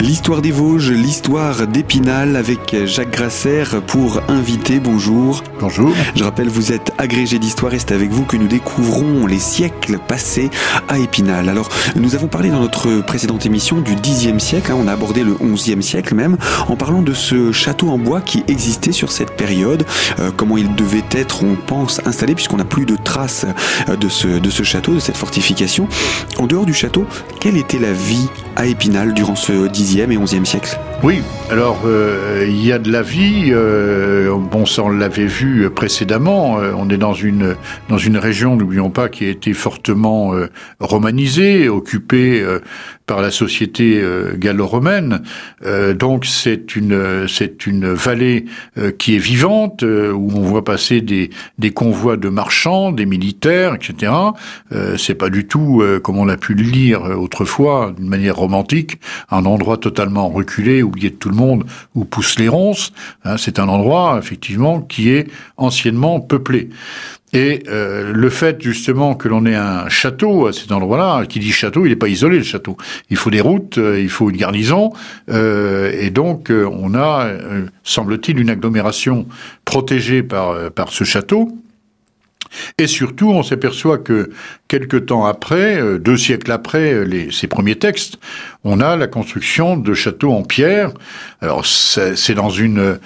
l'histoire des Vosges, l'histoire d'Épinal avec Jacques Grasser pour inviter. Bonjour. Bonjour. Je rappelle, vous êtes agrégé d'histoire et c'est avec vous que nous découvrons les siècles passés à Épinal. Alors, nous avons parlé dans notre précédente émission du Xe siècle, hein, on a abordé le XIe siècle même, en parlant de ce château en bois qui existait sur cette période, euh, comment il devait être, on pense, installé, puisqu'on n'a plus de traces euh, de ce, de ce château, de cette fortification. En dehors du château, quelle était la vie à Épinal durant ce Xe et XIe siècle Oui, alors euh, il y a de la vie. Euh, bon, ça on l'avait vu précédemment. Euh, on est dans une dans une région, n'oublions pas, qui a été fortement romanisée, occupée par la société gallo-romaine. donc c'est une c'est une vallée qui est vivante où on voit passer des des convois de marchands, des militaires, etc. c'est pas du tout comme on a pu le lire autrefois d'une manière romantique, un endroit totalement reculé, oublié de tout le monde, où poussent les ronces. Hein, c'est un endroit, effectivement, qui est anciennement peuplé. Et euh, le fait justement que l'on ait un château à cet endroit-là, qui dit château, il n'est pas isolé le château. Il faut des routes, euh, il faut une garnison, euh, et donc on a, semble-t-il, une agglomération protégée par par ce château. Et surtout, on s'aperçoit que quelque temps après, euh, deux siècles après euh, les, ces premiers textes, on a la construction de châteaux en pierre. Alors c'est dans une euh,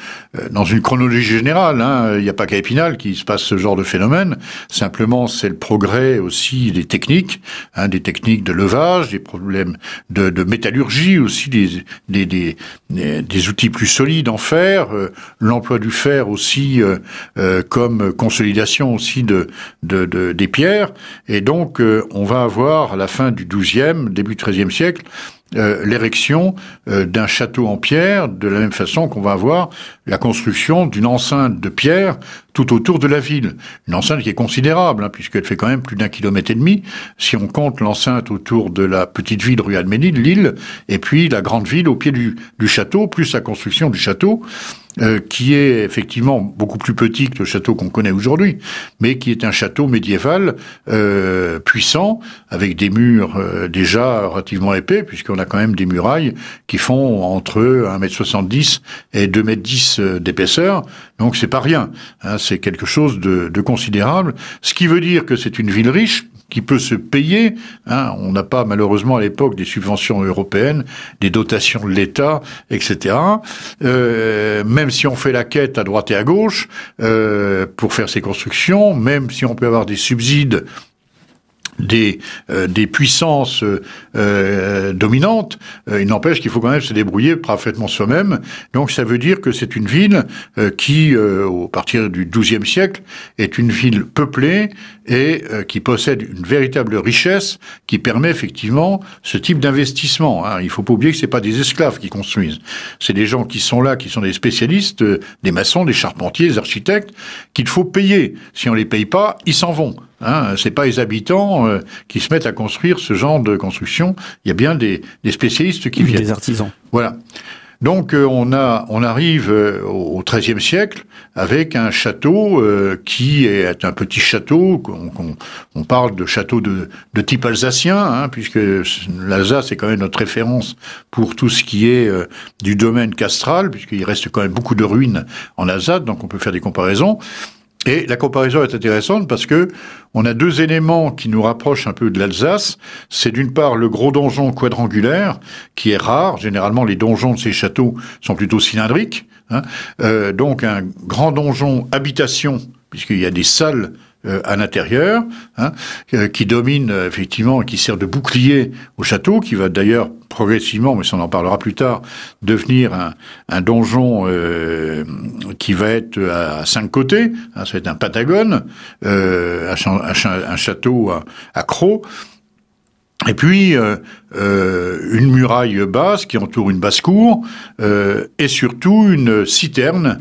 dans une chronologie générale. Hein. Il n'y a pas qu'à Épinal qui se passe ce genre de phénomène. Simplement, c'est le progrès aussi des techniques, hein, des techniques de levage, des problèmes de, de métallurgie aussi, des, des, des, des, outils plus solides en fer, l'emploi du fer aussi euh, comme consolidation aussi de, de, de, des pierres. Et donc, on va avoir à la fin du XIIe, début XIIIe siècle, euh, l'érection euh, d'un château en pierre, de la même façon qu'on va avoir la construction d'une enceinte de pierre tout autour de la ville. Une enceinte qui est considérable, hein, puisqu'elle fait quand même plus d'un kilomètre et demi, si on compte l'enceinte autour de la petite ville rue Alménide, l'île, et puis la grande ville au pied du, du château, plus la construction du château. Euh, qui est effectivement beaucoup plus petit que le château qu'on connaît aujourd'hui, mais qui est un château médiéval euh, puissant, avec des murs euh, déjà relativement épais, puisqu'on a quand même des murailles qui font entre 1m70 et 2m10 d'épaisseur, donc c'est pas rien, hein, c'est quelque chose de, considérable, ce qui veut dire que c'est une ville riche, qui peut se payer. Hein, on n'a pas malheureusement à l'époque des subventions européennes, des dotations de l'État, etc. Euh, même si on fait la quête à droite et à gauche euh, pour faire ces constructions, même si on peut avoir des subsides des, euh, des puissances euh, euh dominantes, euh, il n'empêche qu'il faut quand même se débrouiller parfaitement soi-même. Donc ça veut dire que c'est une ville qui, au partir du XIIe siècle, est une ville peuplée et qui possède une véritable richesse qui permet effectivement ce type d'investissement. Hein. Il faut pas oublier que c'est pas des esclaves qui construisent, c'est des gens qui sont là, qui sont des spécialistes, des maçons, des charpentiers, des architectes, qu'il faut payer. Si on les paye pas, ils s'en vont. Hein, c'est pas les habitants euh, qui se mettent à construire ce genre de construction. Il y a bien des, des spécialistes qui viennent. Des artisans. Voilà. Donc euh, on a, on arrive euh, au XIIIe siècle avec un château qui est un petit château. On, on, parle de château de, de type alsacien, hein, puisque l'Alsace est quand même notre référence pour tout ce qui est du domaine castral, puisqu'il reste quand même beaucoup de ruines en Alsace, donc on peut faire des comparaisons. Et la comparaison est intéressante parce que on a deux éléments qui nous rapprochent un peu de l'Alsace. C'est d'une part le gros donjon quadrangulaire, qui est rare. Généralement, les donjons de ces châteaux sont plutôt cylindriques. Hein. Euh, donc un grand donjon habitation, puisqu'il y a des salles à l'intérieur, hein, euh, qui domine euh, effectivement, qui sert de bouclier au château, qui va d'ailleurs progressivement, mais ça on en parlera plus tard, devenir un, donjon qui va être à cinq côtés, hein, ça va être un patagone, un, un, château à, à et puis euh, euh, une muraille basse qui entoure une basse-cour euh, et surtout une citerne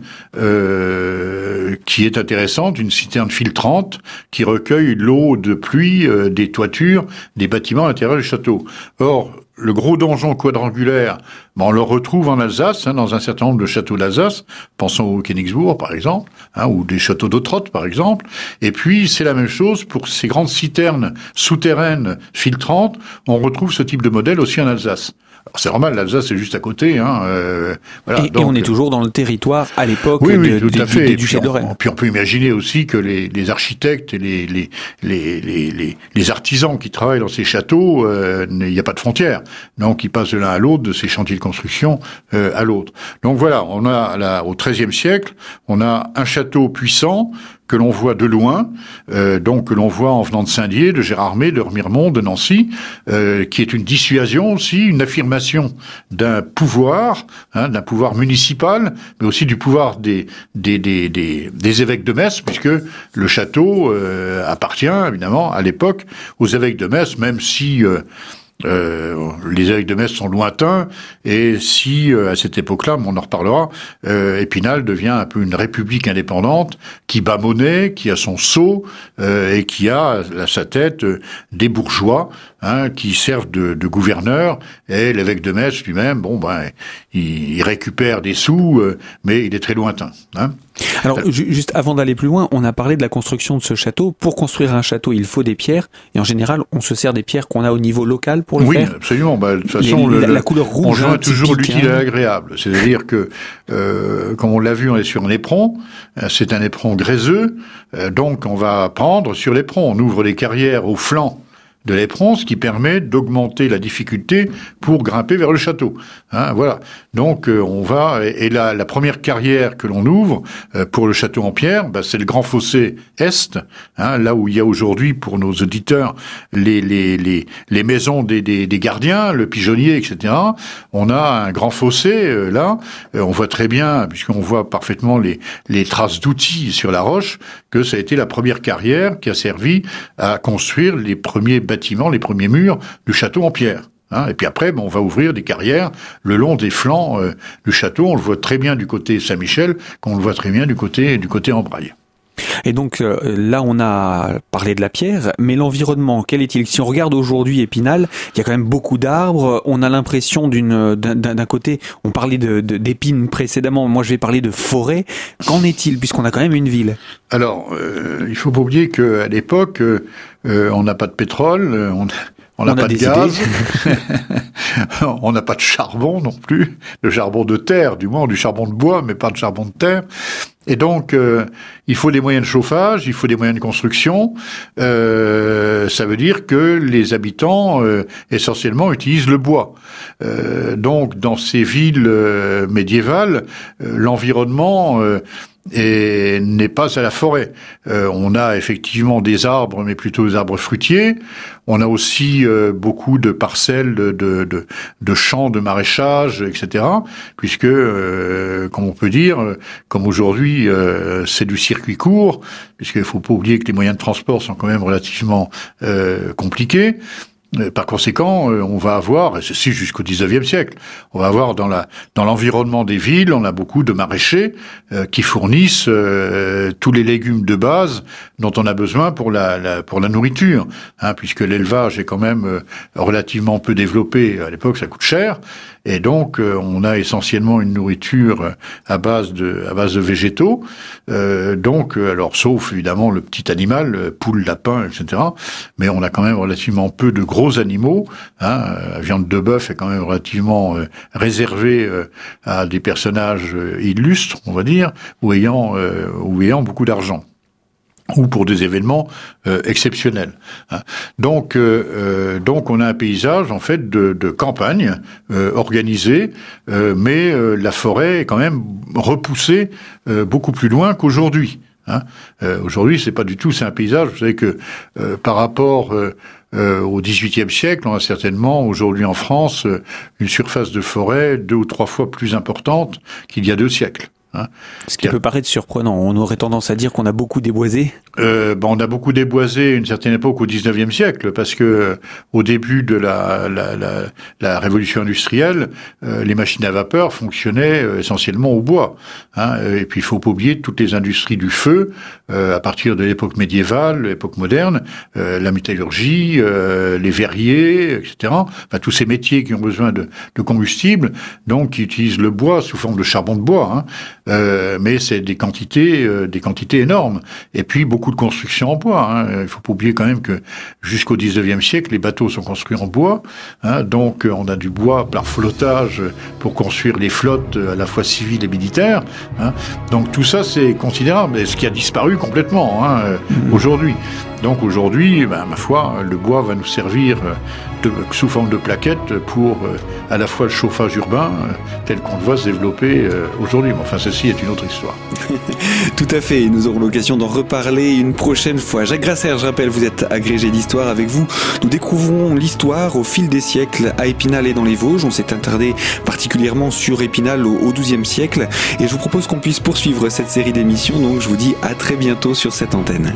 qui est intéressante, une citerne filtrante qui recueille l'eau de pluie des toitures des bâtiments à l'intérieur du château. Or, le gros donjon quadrangulaire, ben on le retrouve en Alsace, hein, dans un certain nombre de châteaux d'Alsace. Pensons au Königsbourg, par exemple, hein, ou des châteaux d'Autrotte, par exemple. Et puis, c'est la même chose pour ces grandes citernes souterraines filtrantes. On retrouve ce type de modèle aussi en Alsace. C'est normal, l'Alsace c'est juste à côté. Hein, euh, voilà, et, on est toujours dans le territoire à l'époque oui, oui, du, des duchés de Lorraine. Puis on peut imaginer aussi que les, les architectes et les, les, les, les, les, artisans qui travaillent dans ces châteaux, euh, il n'y a pas de frontières. Donc ils passent de l'un à l'autre, de ces chantiers de construction euh, à l'autre. Donc voilà, on a là, au XIIIe siècle, on a un château puissant que l'on voit de loin, euh, donc que l'on voit en venant de Saint-Dié, de Gérardmer, de Remiremont, de Nancy, euh, qui est une dissuasion aussi, une affirmation d'un pouvoir, hein, d'un pouvoir municipal, mais aussi du pouvoir des, des, des, des, des évêques de Metz, puisque le château euh, appartient évidemment à l'époque aux évêques de Metz, même si euh, euh, les évêques de Metz sont lointains, et si euh, à cette époque-là, on en reparlera, euh, Épinal devient un peu une république indépendante qui bat monnaie, qui a son sceau euh, et qui a à sa tête des bourgeois hein, qui servent de, de gouverneurs. Et l'évêque de Metz lui-même, bon ben, il, il, récupère des sous, mais il est très lointain. Hein. Alors, juste avant d'aller plus loin, on a parlé de la construction de ce château. Pour construire un château, il faut des pierres, et en général, on se sert des pierres qu'on a au niveau local pour le oui, faire. Oui, absolument. Bah, de toute façon, la, couleur rouge, on joint toujours l'utile et l'agréable. C'est-à-dire que, euh, comme on l'a vu, on est sur un éperon. Euh, c'est un éperon gréseux, euh, donc on va prendre sur l'éperon. On ouvre les carrières au flanc de l'éperon, ce qui permet d'augmenter la difficulté pour grimper vers le château. Hein, voilà. Donc euh, on va et, la, la, première carrière que l'on ouvre euh, pour le château en pierre, bah, c'est le grand fossé est, hein, là où il y a aujourd'hui pour nos auditeurs les les les, les maisons des, des, gardiens, le pigeonnier, etc. On a un grand fossé euh, là. on voit très bien puisqu'on voit parfaitement les les traces d'outils sur la roche que ça a été la première carrière qui a servi à construire les premiers bâtiments, les premiers murs du château en pierre. Hein. et puis après, on va ouvrir des carrières le long des flancs euh, du château. On le voit très bien du côté Saint-Michel, qu'on le voit très bien du côté du côté Embraille. Et donc euh, là, on a parlé de la pierre, mais l'environnement, quel est-il? Si on regarde aujourd'hui Épinal, il y a quand même beaucoup d'arbres. On a l'impression d'une d'un côté, on parlait de d'épines précédemment. Moi, je vais parler de forêt. Qu'en est-il? Puisqu'on a quand même une ville Alors, euh, il faut pas oublier qu'à l'époque, euh, on n'a pas de pétrole, on, on n'a pas de gaz, on n'a pas de charbon non plus, le charbon de terre, du moins du charbon de bois, mais pas de charbon de terre. Et donc, euh, il faut des moyens de chauffage, il faut des moyens de construction. Euh, ça veut dire que les habitants, euh, essentiellement, utilisent le bois. donc, dans ces villes médiévales, l'environnement et n'est pas à la forêt. Euh, on a effectivement des arbres, mais plutôt des arbres fruitiers. On a aussi euh, beaucoup de parcelles de, de, de, de, champs de maraîchage, etc. Puisque, euh, comme on peut dire, comme aujourd'hui, c'est du circuit court, puisqu'il faut pas oublier que les moyens de transport sont quand même relativement compliqués. Euh, par conséquent, euh, on va avoir, et ceci jusqu'au 19e siècle, on va avoir dans la dans l'environnement des villes, on a beaucoup de maraîchers euh, qui fournissent tous les légumes de base dont on a besoin pour la, pour la nourriture, hein, puisque l'élevage est quand même relativement peu développé à l'époque, ça coûte cher, et donc on a essentiellement une nourriture à base de à base de végétaux, donc alors sauf évidemment le petit animal, poule, lapin, etc. Mais on a quand même relativement peu de gros animaux. Hein, la viande de bœuf est quand même relativement euh, réservée euh, à des personnages euh, illustres, on va dire, ou ayant, ou ayant beaucoup d'argent ou pour des événements exceptionnels. Hein. Donc, donc on a un paysage en fait de, campagne organisé, mais la forêt est quand même repoussée beaucoup plus loin qu'aujourd'hui. Hein. Aujourd'hui, c'est pas du tout, c'est un paysage. Vous savez que par rapport euh, au XVIIIe siècle, on a certainement aujourd'hui en France euh, une surface de forêt deux ou trois fois plus importante qu'il y a deux siècles. Hein. Ce qui peut paraître surprenant. On aurait tendance à dire qu'on a beaucoup déboisé. Euh, ben on a beaucoup déboisé à une certaine époque au 19e siècle, parce que euh, au début de la, la, la, la révolution industrielle, euh, les machines à vapeur fonctionnaient euh, essentiellement au bois. Hein. Et puis il faut pas oublier toutes les industries du feu, à partir de l'époque médiévale, l'époque moderne, la métallurgie, les verriers, etc. Enfin, tous ces métiers qui ont besoin de, de combustible, donc qui utilisent le bois sous forme de charbon de bois. Hein. Euh, mais c'est des quantités, euh, des quantités énormes. Et puis beaucoup de construction en bois. Hein. Il faut pas oublier quand même que jusqu'au 19e siècle, les bateaux sont construits en bois. Hein. Donc on a du bois par flottage pour construire les flottes à la fois civiles et militaires. Hein. Donc tout ça c'est considérable, ce qui a disparu complètement hein, mmh. aujourd'hui. Donc aujourd'hui, ben, ma foi, le bois va nous servir sous forme de plaquettes pour euh, à la fois le chauffage urbain euh, tel qu'on le voit se développer euh, aujourd'hui. Mais enfin, ceci est une autre histoire. Tout à fait, nous aurons l'occasion d'en reparler une prochaine fois. Jacques Grasser, je rappelle, vous êtes agrégé d'histoire avec vous. Nous découvrons l'histoire au fil des siècles à Épinal et dans les Vosges. On s'est attardé particulièrement sur Épinal au XIIe siècle et je vous propose qu'on puisse poursuivre cette série d'émissions. Donc je vous dis à très bientôt sur cette antenne.